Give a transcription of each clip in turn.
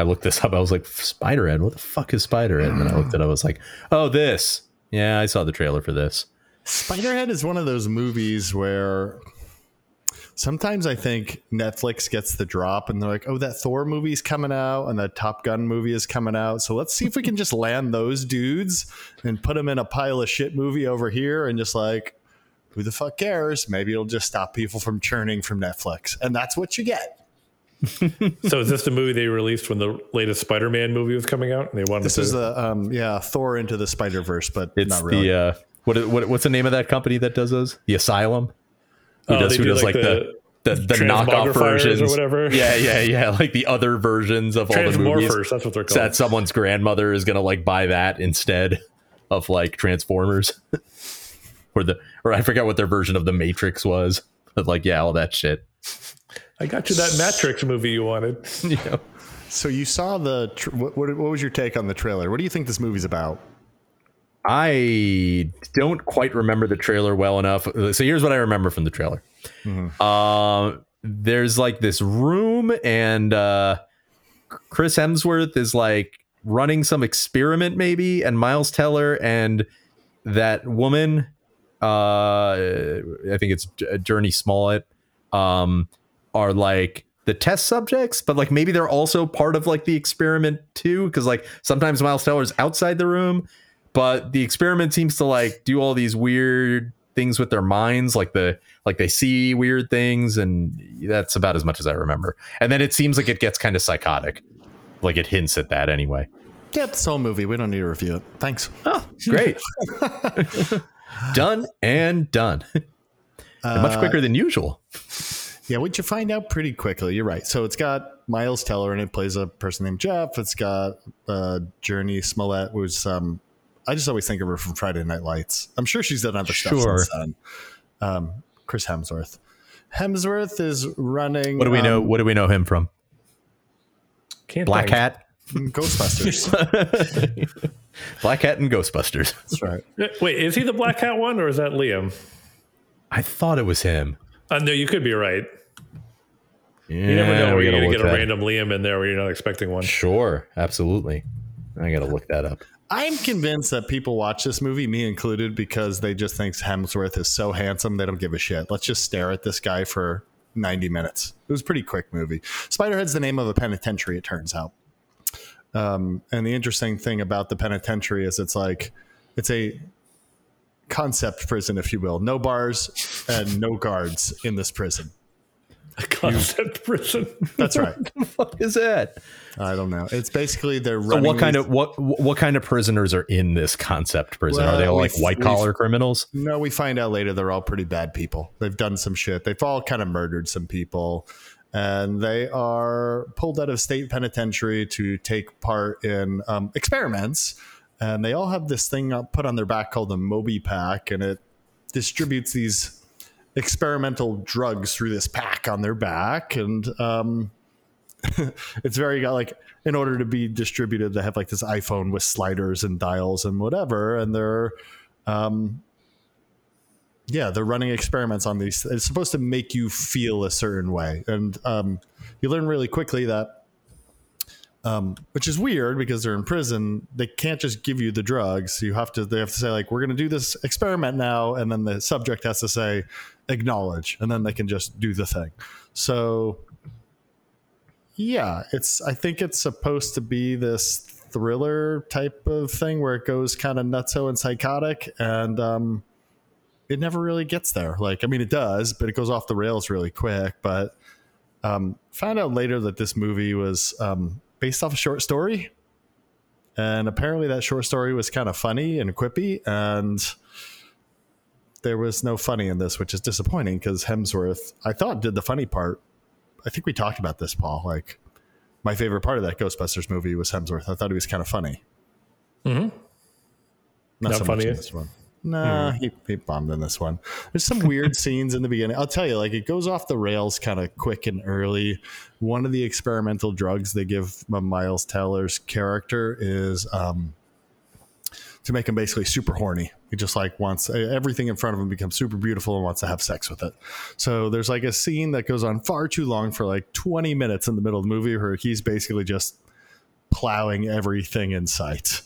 I looked this up. I was like, Spiderhead. What the fuck is Spiderhead? And then I looked at it. I was like, oh, this. Yeah, I saw the trailer for this. Spiderhead is one of those movies where sometimes I think Netflix gets the drop and they're like, oh, that Thor movie's coming out and that Top Gun movie is coming out. So let's see if we can just land those dudes and put them in a pile of shit movie over here and just like, who the fuck cares? Maybe it'll just stop people from churning from Netflix. And that's what you get. so is this the movie they released when the latest Spider-Man movie was coming out? And they wanted this to is the um yeah Thor into the Spider Verse, but It's not really. the uh, what, what what's the name of that company that does those? The Asylum. Who Oh, does they who do, does like, like, the the, the knockoff Transmorphers or versions whatever. Yeah, yeah, yeah. Like the other versions of all the movies. That's what they're So called. that someone's grandmother is gonna like buy that instead of like Transformers, or the or I forgot what their version of the Matrix was. But like, yeah, all that shit. I got you that Matrix movie you wanted. You know? So you saw the tr- what, what? What was your take on the trailer? What do you think this movie's about? I don't quite remember the trailer well enough. So here's what I remember from the trailer. Uh, there's like this room, and uh, Chris Hemsworth is like running some experiment, maybe, and Miles Teller and that woman, uh, I think it's J- Jurnee Smollett, um, are like the test subjects, but like maybe they're also part of like the experiment too, because like sometimes Miles Teller's outside the room but the experiment seems to like do all these weird things with their minds like the like they see weird things and that's about as much as i remember and then it seems like it gets kind of psychotic like it hints at that anyway Yeah, it's a movie. We don't need to review it. Thanks. oh great done and done much quicker uh, than usual Yeah, what you find out pretty quickly. You're right. So it's got Miles Teller and it plays a person named Jeff. It's got uh, Jurnee Smollett, who's um, I just always think of her from Friday Night Lights. I'm sure she's done other stuff since then. Um, Chris Hemsworth. Hemsworth is running. what do we know um, what do we know him from Can't black think. hat Ghostbusters. black hat and ghostbusters That's right. Wait, is he the Black Hat one or is that Liam? i thought it was him Uh, no, you could be right. Yeah, You never know where you're going to get a that- random Liam in there where you're not expecting one. sure absolutely i gotta look that up I'm convinced that people watch this movie, me included, because they just think Hemsworth is so handsome they don't give a shit. Let's just stare at this guy for 90 minutes. It was a pretty quick movie. Spiderhead's the name of a penitentiary, it turns out. Um, and the interesting thing about the penitentiary is it's like it's a concept prison, if you will. No bars and no guards in this prison. A concept prison. That's right. what the fuck is that I don't know. It's basically they're So running. what kind these- of what what kind of prisoners are in this concept prison? Well, are they all like white collar criminals? No, we find out later they're all pretty bad people. They've done some shit. They've all kind of murdered some people. And they are pulled out of state penitentiary to take part in um, experiments. And they all have this thing put on their back called the MobiPak, and it distributes these experimental drugs through this pack on their back. And um, it's very like in order to be distributed, they have like this iPhone with sliders and dials and whatever. And they're um, yeah, they're running experiments on these. It's supposed to make you feel a certain way, and um, you learn really quickly that, um, which is weird because they're in prison. They can't just give you the drugs. You have to. They have to say like, "We're going to do this experiment now," and then the subject has to say, "Acknowledge," and then they can just do the thing. So, yeah, it's. I think it's supposed to be this thriller type of thing where it goes kind of nutso and psychotic, and um, it never really gets there. Like, I mean, it does, but it goes off the rails really quick. But um, found out later that this movie was um, based off a short story, and apparently that short story was kind of funny and quippy, and there was no funny in this, which is disappointing because Hemsworth, I thought, did the funny part. I think we talked about this, Paul. Like, my favorite part of that Ghostbusters movie was Hemsworth. I thought he was kind of funny. Mm-hmm. Not, Not so funny? much in this one. Nah, he, he bombed in this one. There's some weird scenes in the beginning. I'll tell you, like it goes off the rails kind of quick and early. One of the experimental drugs they give Miles Teller's character is um, to make him basically super horny. He just like wants everything in front of him becomes super beautiful and wants to have sex with it. So there's like a scene that goes on far too long for like 20 minutes in the middle of the movie where he's basically just plowing everything in sight.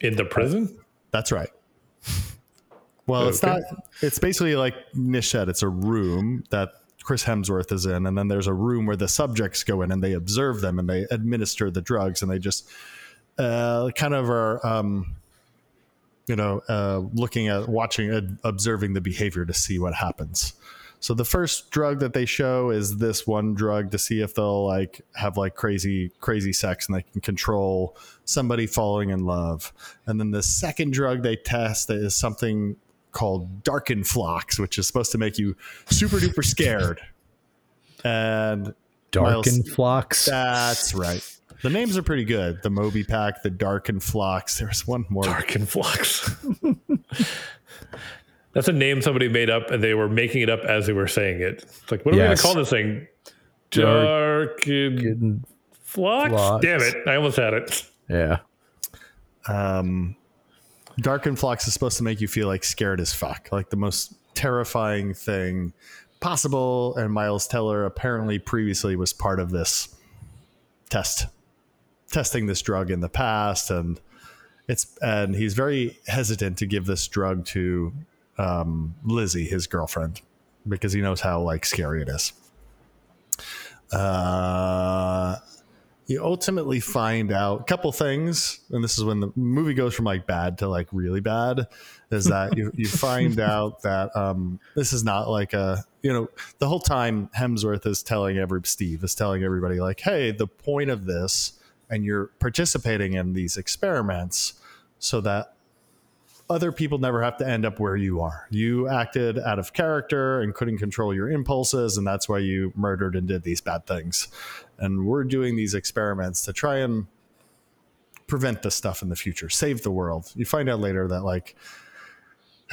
In the prison? That's right. Well, it's not. It's basically like Nish said. It's a room that Chris Hemsworth is in, and then there's a room where the subjects go in and they observe them and they administer the drugs and they just uh, kind of are, um, you know, uh, looking at watching, uh, observing the behavior to see what happens. So the first drug that they show is this one drug to see if they'll like have like crazy crazy sex and they can control somebody falling in love. And then the second drug they test is something called Darkenfloxx, which is supposed to make you super duper scared. And Darken Miles- flocks. that's right. The names are pretty good. The MobiPak, the Darkenfloxx. There's one more. Dark and Flux. That's a name somebody made up, and they were making it up as they were saying it. It's like, what are we going to call this thing? Dark- Dark and Flux? Flux. Damn it. I almost had it. Yeah. um, Darkenfloxx is supposed to make you feel like scared as fuck, like the most terrifying thing possible. And Miles Teller apparently previously was part of this test, testing this drug in the past, and it's and he's very hesitant to give this drug to um, Lizzie, his girlfriend, because he knows how like scary it is. Uh, you ultimately find out a couple things and this is when the movie goes from like bad to like really bad is that you, you find out that um, this is not like a you know the whole time hemsworth is telling every steve is telling everybody like hey the point of this and you're participating in these experiments so that other people never have to end up where you are. You acted out of character and couldn't control your impulses, and that's why you murdered and did these bad things. And we're doing these experiments to try and prevent this stuff in the future, save the world. You find out later that like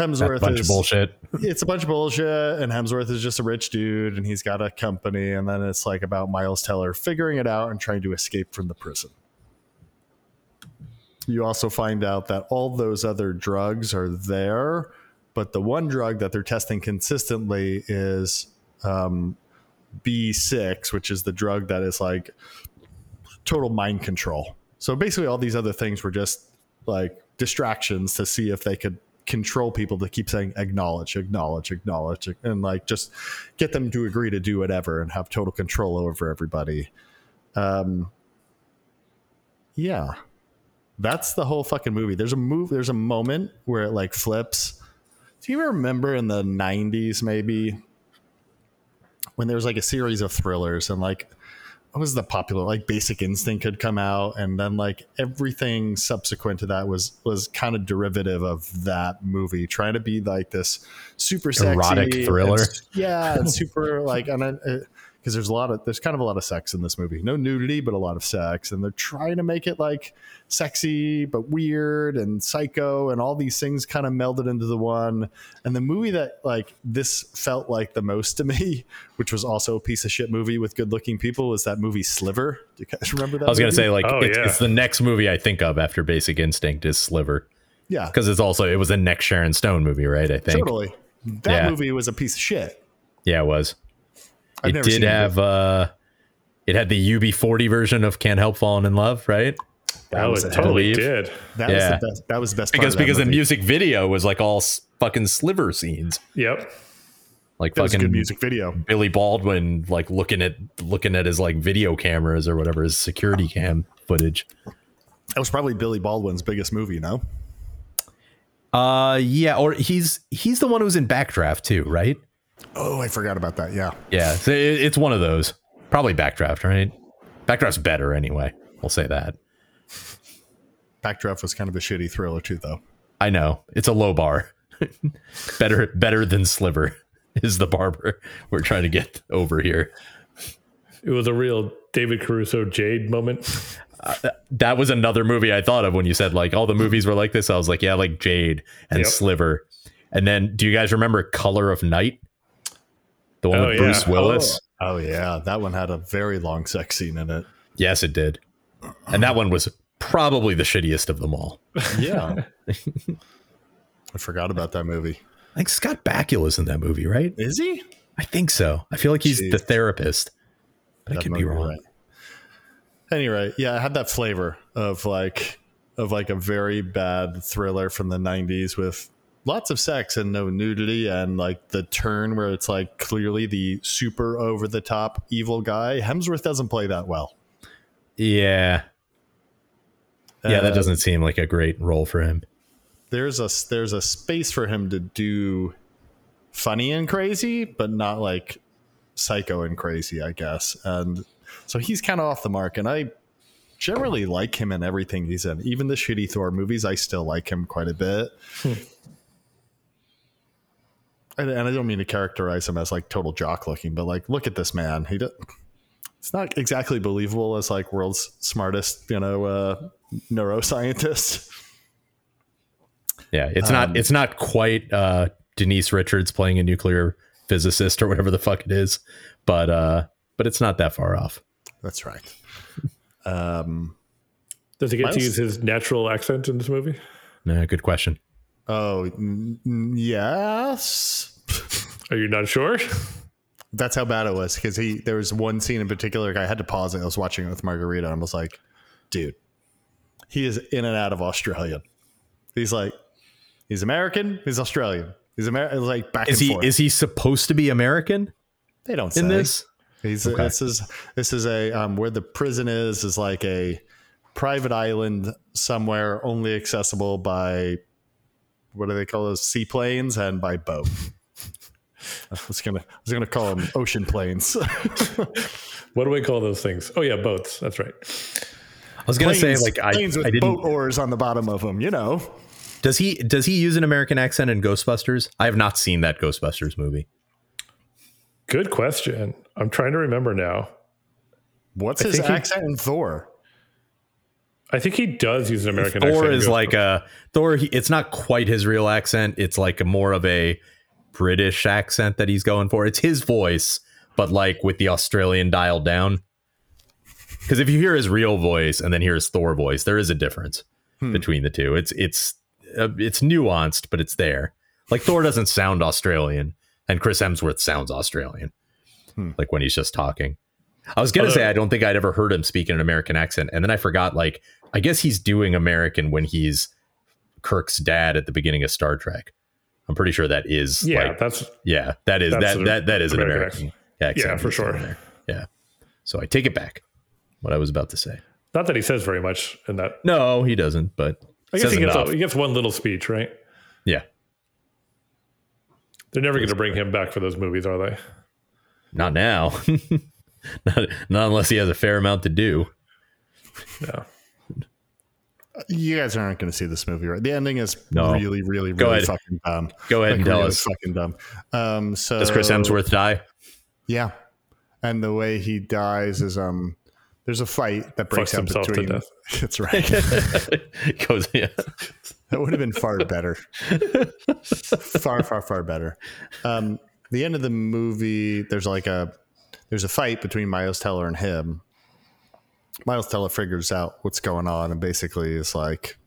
That's a Hemsworth bunch is of bullshit. it's a bunch of bullshit and Hemsworth is just a rich dude and he's got a company and then it's like about Miles Teller figuring it out and trying to escape from the prison. You also find out that all those other drugs are there, but the one drug that they're testing consistently is um, B6, which is the drug that is like total mind control. So basically, all these other things were just like distractions to see if they could control people to keep saying acknowledge, acknowledge, acknowledge, and like just get them to agree to do whatever and have total control over everybody. Um, yeah, that's the whole fucking movie. There's a move. There's a moment where it like flips. Do you remember in the '90s maybe when there was like a series of thrillers and like what was the popular like basic instinct had come out and then like everything subsequent to that was was kind of derivative of that movie trying to be like this super sexy Erotic thriller. s- yeah and super like and uh, because there's a lot of there's kind of a lot of sex in this movie no nudity but a lot of sex and they're trying to make it like sexy but weird and psycho and all these things kind of melded into the one and the movie that like this felt like the most to me which was also a piece of shit movie with good looking people was that movie sliver do you guys remember that I was gonna say like Oh, it's, yeah. it's the next movie I think of after Basic Instinct is Sliver yeah because it's also it was the next Sharon Stone movie, right? I think. totally that Yeah. movie was a piece of shit Yeah, it was. I've it never did seen it. have uh it had the UB40 version of Can't Help Falling in Love, right? that Oh, was it totally did. that Yeah. was the best that was the best part Because of because the music video was like all s- fucking sliver scenes. Yep. Like that was a fucking good music video Billy Baldwin like looking at looking at his like video cameras or whatever his security cam footage. that was probably billy baldwin's biggest movie no Uh yeah, or he's he's the one who's in Backdraft too, right? Oh i forgot about that yeah Yeah, so it- it's one of those. Probably Backdraft, right? Backdraft's better anyway. We'll say that. backdraft was kind of a shitty thriller too though I know it's a low bar. better better than Sliver is the barber we're trying to get over here. It was a real David Caruso Jade moment. Uh, that was another movie I thought of when you said like all the movies were like this. I was like, yeah, like Jade and Yep. Sliver. And then do you guys remember Color of Night? The one Oh, with yeah. Bruce Willis? oh yeah that one had a very long sex scene in it Yes, it did. And that one was probably the shittiest of them all. yeah i forgot about that movie I think Scott Bakula's in that movie, right? is he I think so. I feel like he's Jeez. the therapist. But I That could be wrong. right. Anyway, yeah, I had that flavor of like of like a very bad thriller from the '90s with lots of sex and no nudity, and like the turn where it's like clearly the super over the top evil guy. Hemsworth doesn't play that well. Yeah. Yeah, that Uh, doesn't seem like a great role for him. there's a there's a space for him to do funny and crazy, but not like psycho and crazy, I guess. And so he's kind of off the mark. And I generally like him in everything he's in, even the shitty Thor movies. I still like him quite a bit. And, and I don't mean to characterize him as like total jock looking, but like, look at this man. He does. It's not exactly believable as like world's smartest, you know, uh, neuroscientist. Yeah, it's not it's not quite uh Denise Richards playing a nuclear physicist or whatever the fuck it is, but uh but it's not that far off. That's right. Um, Does he get to use his natural accent in this movie? Nah, good question. Oh, n- n- yes. Are you not sure? That's how bad it was because he. There was one scene in particular. I had to pause it. I was watching it with Margarita, and I was like, "Dude, he is in and out of Australian. He's like, he's American. He's Australian. He's American. Like back Is and he forth. is he supposed to be American they don't say in this? He's Okay. this is this is a um, where the prison is is like a private island somewhere only accessible by what do they call those seaplanes and by boat. I was gonna I was gonna call them ocean planes. What do we call those things? Oh yeah, boats. That's right. I was gonna planes, say like I, planes with I didn't boat oars on the bottom of them. You know, does he does he use an American accent in Ghostbusters? I have not seen that Ghostbusters movie. Good question. I'm trying to remember now. what's I his think he- accent in Thor? I think he does use an American Thor accent. is like a Thor. He, it's not quite his real accent. It's like a more of a British accent that he's going for. It's his voice, but like with the Australian dialed down. Because if you hear his real voice and then hear his Thor voice, there is a difference between the two. It's it's uh, it's nuanced, but it's there. Like Thor doesn't sound Australian, and Chris Hemsworth sounds Australian. Like when he's just talking. I was gonna Although- say I don't think I'd ever heard him speak in an American accent, and then I forgot. Like I guess he's doing American when he's Kirk's dad at the beginning of Star Trek. I'm pretty sure that is yeah, like that's yeah, that is that an that that is an American American accent. Yeah, for sure. Yeah. So I take it back. What I was about to say. not that he says very much in that. No, he doesn't. But I guess he gets, a, he gets one little speech, right? yeah, They're never going to bring him back for those movies, are they? not now. not, not unless he has a fair amount to do. No. You guys aren't going to see this movie, right? The ending is No. really, really, Go really ahead. fucking dumb. Go ahead Like, and tell really us. Fucking dumb. Um, so Does Chris Hemsworth die? Yeah. And the way he dies is um there's a fight that breaks Fucks out himself to between death. That's right. Goes yeah. that would have been far better. far, far, far better. Um the end of the movie, there's like a there's a fight between Miles Teller and him. Miles Teller figures out what's going on and basically is like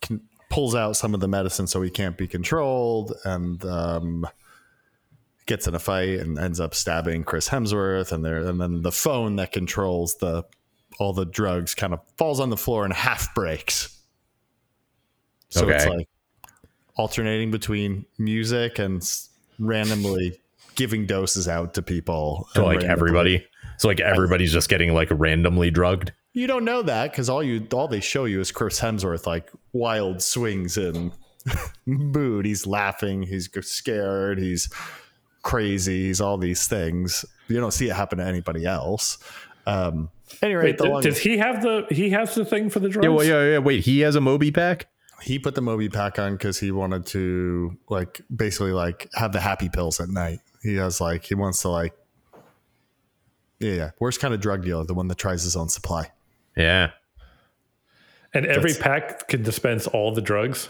can, pulls out some of the medicine so he can't be controlled and um gets in a fight and ends up stabbing Chris Hemsworth and there and then the phone that controls the all the drugs kind of falls on the floor and half breaks. So it's like alternating between music and randomly giving doses out to people. To like randomly- everybody. So like everybody's just getting like randomly drugged. You don't know that because all you all they show you is Chris Hemsworth like wild swings and mood. He's laughing. He's scared. He's crazy. He's all these things. You don't see it happen to anybody else. Um, anyway, Wait, the th- long- does he have the he has the thing for the drugs? Yeah, well, yeah, yeah. Wait, he has a MobiPak. he put the MobiPak on because he wanted to like basically like have the happy pills at night. He has like he wants to like yeah, yeah. Worst kind of drug dealer, the one that tries his own supply. Yeah. And every That's- pack can dispense all the drugs.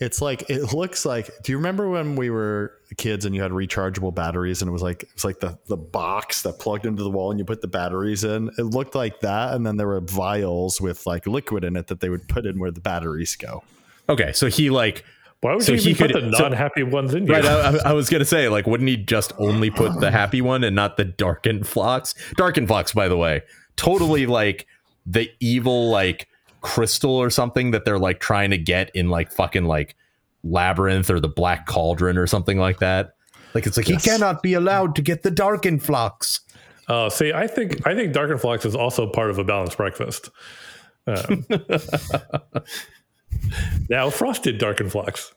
It's like it looks like. Do you remember when we were kids and you had rechargeable batteries and it was like it was like the the box that plugged into the wall and you put the batteries in? It looked like that, and then there were vials with like liquid in it that they would put in where the batteries go. Okay, so he like Why would So you he even put could- the so- non-happy ones in? here? Right. I- I was gonna say like, wouldn't he just only put the happy one and not the darkened flocks? Darkened flocks, by the way, totally like the evil like crystal or something that they're like trying to get in like fucking like labyrinth or the black cauldron or something like that. Like it's like Yes. he cannot be allowed to get the darken flux. Uh, see, I think I think Dark and Flux is also part of a balanced breakfast. Um, now, frosted Dark and Flux.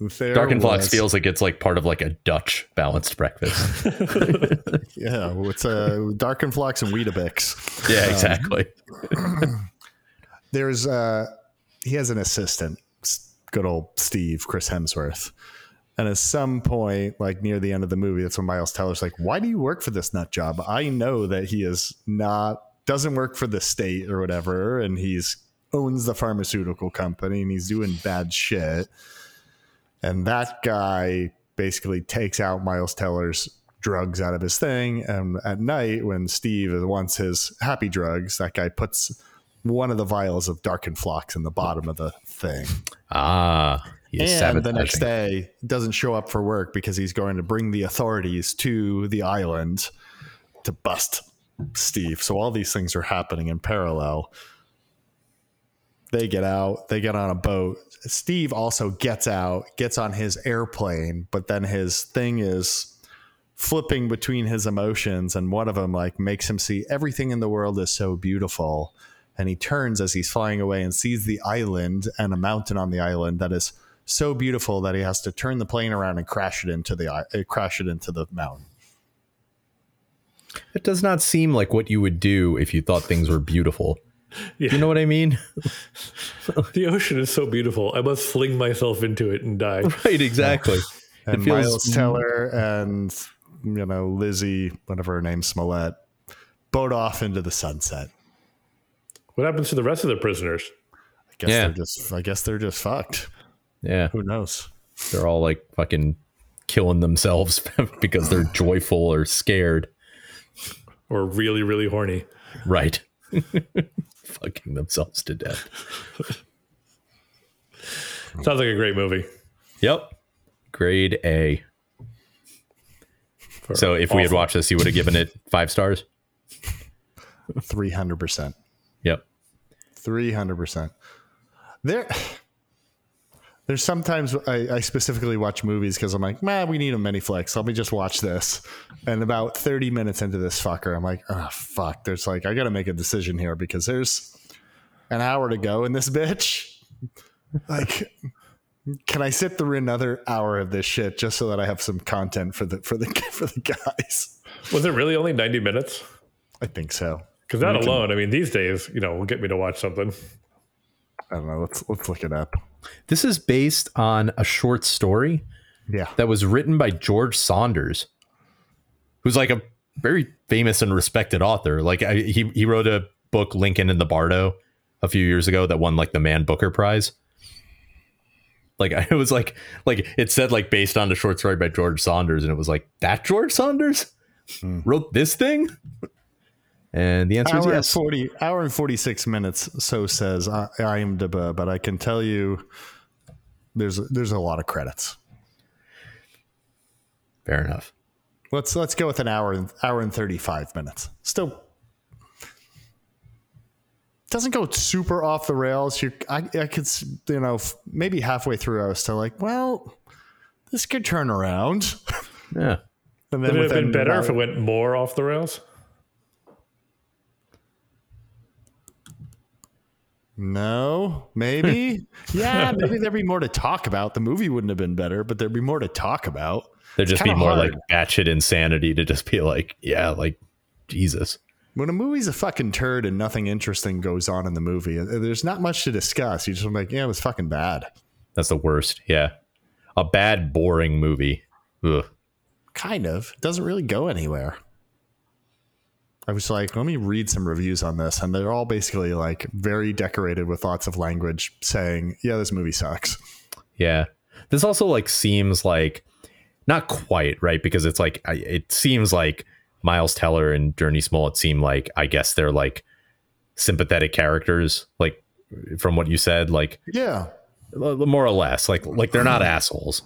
There Dark and flux feels like it's like part of like a Dutch balanced breakfast. Yeah, it's uh, Dark and Flux and Weetabix. yeah, exactly. There's uh, he has an assistant, good old Steve, Chris Hemsworth. And at some point, like near the end of the movie, that's when Miles Teller's like, "Why do you work for this nut job? I know that he is not doesn't work for the state or whatever, and he's owns the pharmaceutical company and he's doing bad shit." And that guy basically takes out Miles Teller's drugs out of his thing. And at night, when Steve wants his happy drugs, that guy puts one of the vials of Dark and Flux in the bottom of the thing. Ah, and the next day doesn't show up for work because he's going to bring the authorities to the island to bust Steve. So all these things are happening in parallel. They get out, they get on a boat. Steve also gets out, gets on his airplane, but then his thing is flipping between his emotions and one of them like makes him see everything in the world is so beautiful and he turns as he's flying away and sees the island and a mountain on the island that is so beautiful that he has to turn the plane around and crash it into the uh, crash it into the mountain. It does not seem like what you would do if you thought things were beautiful. Yeah. You know what I mean? The ocean is so beautiful. I must fling myself into it and die. right, exactly. And feels- Miles Teller and you know Lizzie, whatever her name, Smollett, boat off into the sunset. What happens to the rest of the prisoners? I guess Yeah. they're just I guess they're just fucked. Yeah, Who knows? they're all like fucking killing themselves because they're joyful or scared. Or really, really horny? Right. Fucking themselves to death. Sounds like a great movie. Yep. Grade A. So if we had watched this, you would have given it five stars. Three hundred percent. Yep. Three hundred percent. There, there's sometimes I, I specifically watch movies because I'm like, man, we need a mini flex. Let me just watch this. And about 30 minutes into this fucker, I'm like, oh fuck. There's like, I got to make a decision here because there's an hour to go in this bitch. Like, can I sit through another hour of this shit just so that I have some content for the for the for the guys? Was it really only 90 minutes? I think so. Because that alone, I mean, these days, you know, will get me to watch something. I don't know. Let's let's look it up. This is based on a short story Yeah. that was written by George Saunders, who's like a very famous and respected author. Like I, he he wrote a book Lincoln in the Bardo a few years ago that won like the Man Booker Prize. Like it was like like it said like based on a short story by George Saunders, and it was like that George Saunders hmm. wrote this thing. And the answer is hour and yes. 40 hour and 46 minutes so says I, IMDb, but I can tell you there's there's a lot of credits. Fair enough. Let's let's go with an hour and hour and 35 minutes. Still doesn't go super off the rails. You I I could you know maybe halfway through I was still like, well, this could turn around. Yeah. And Would it have been better about- if it went more off the rails? No, maybe. yeah, maybe there'd be more to talk about. The movie wouldn't have been better, but there'd be more to talk about. There'd just be more hard. like batshit insanity to just be like, yeah, like Jesus. When a movie's a fucking turd and nothing interesting goes on in the movie, uh, there's not much to discuss. You just like, yeah, it was fucking bad. That's the worst. Yeah. A bad, boring movie. Ugh. Kind of. It doesn't really go anywhere. I was like, let me read some reviews on this. And they're all basically like very decorated with lots of language saying, yeah, this movie sucks. Yeah. This also like seems like not quite right because it's like it seems like Miles Teller and Jurnee Smollett seem like I guess they're like sympathetic characters like from what you said like Yeah. more or less like like they're not assholes.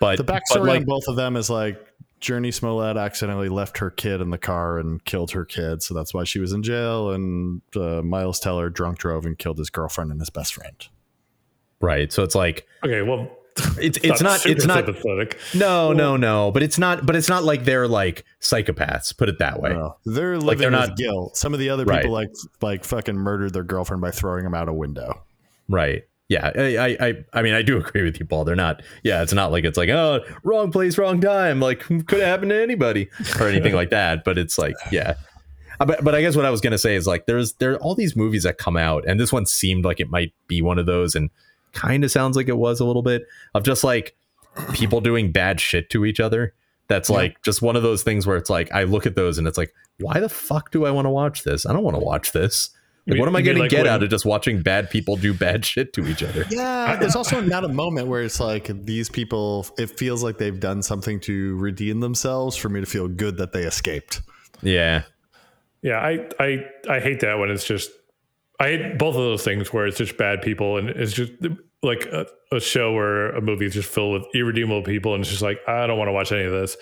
But The but, backstory like on both of them is like Jurnee Smollett accidentally left her kid in the car and killed her kid, so that's why she was in jail. And uh, Miles Teller drunk drove and killed his girlfriend and his best friend. Right. So it's like Okay, well, it's it's not super it's not sympathetic. no no no, but it's not but it's not like they're like psychopaths. Put it that way. No, they're living they're not- guilt. Some of the other Right. people like like fucking murdered their girlfriend by throwing them out a window. Right. Yeah. I, I I I mean I do agree with you, Paul. They're not. Yeah. It's not like it's like oh wrong place, wrong time. Like could happen to anybody or anything like that. But it's like yeah. Uh, But, but I guess what I was gonna say is like there's there are all these movies that come out, and this one seemed like it might be one of those, and kind of sounds like it was a little bit of just like people doing bad shit to each other. That's like just one of those things where it's like I look at those and it's like, why the fuck do I want to watch this? I don't want to watch this. Like, what am I you going like to get when- out of just watching bad people do bad shit to each other? Yeah, there's also not a moment where it's like these people. It feels like they've done something to redeem themselves for me to feel good that they escaped. Yeah. Yeah, I, I I hate that when it's just I hate both of those things where it's just bad people and it's just like a, a show where a movie is just filled with irredeemable people and it's just like I don't want to watch any of this.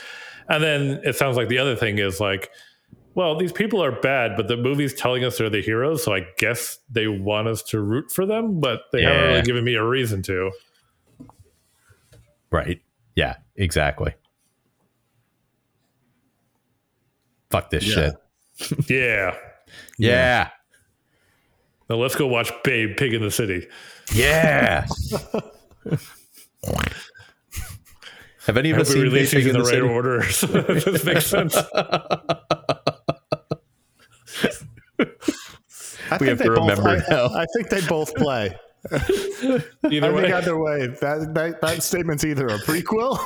And then it sounds like the other thing is like, well, these people are bad, but the movie's telling us they're the heroes, so I guess they want us to root for them, but they haven't really given me a reason to. Right. Yeah. Exactly. Fuck this Yeah. shit. Yeah. Yeah. Now let's go watch Babe Pig in the City. Yeah. Have any of us seen Pig in in the the right City? order. so this makes sense. I We have to both- remember I, now. I think they both play. Either I way. either way, that, that that statement's either a prequel.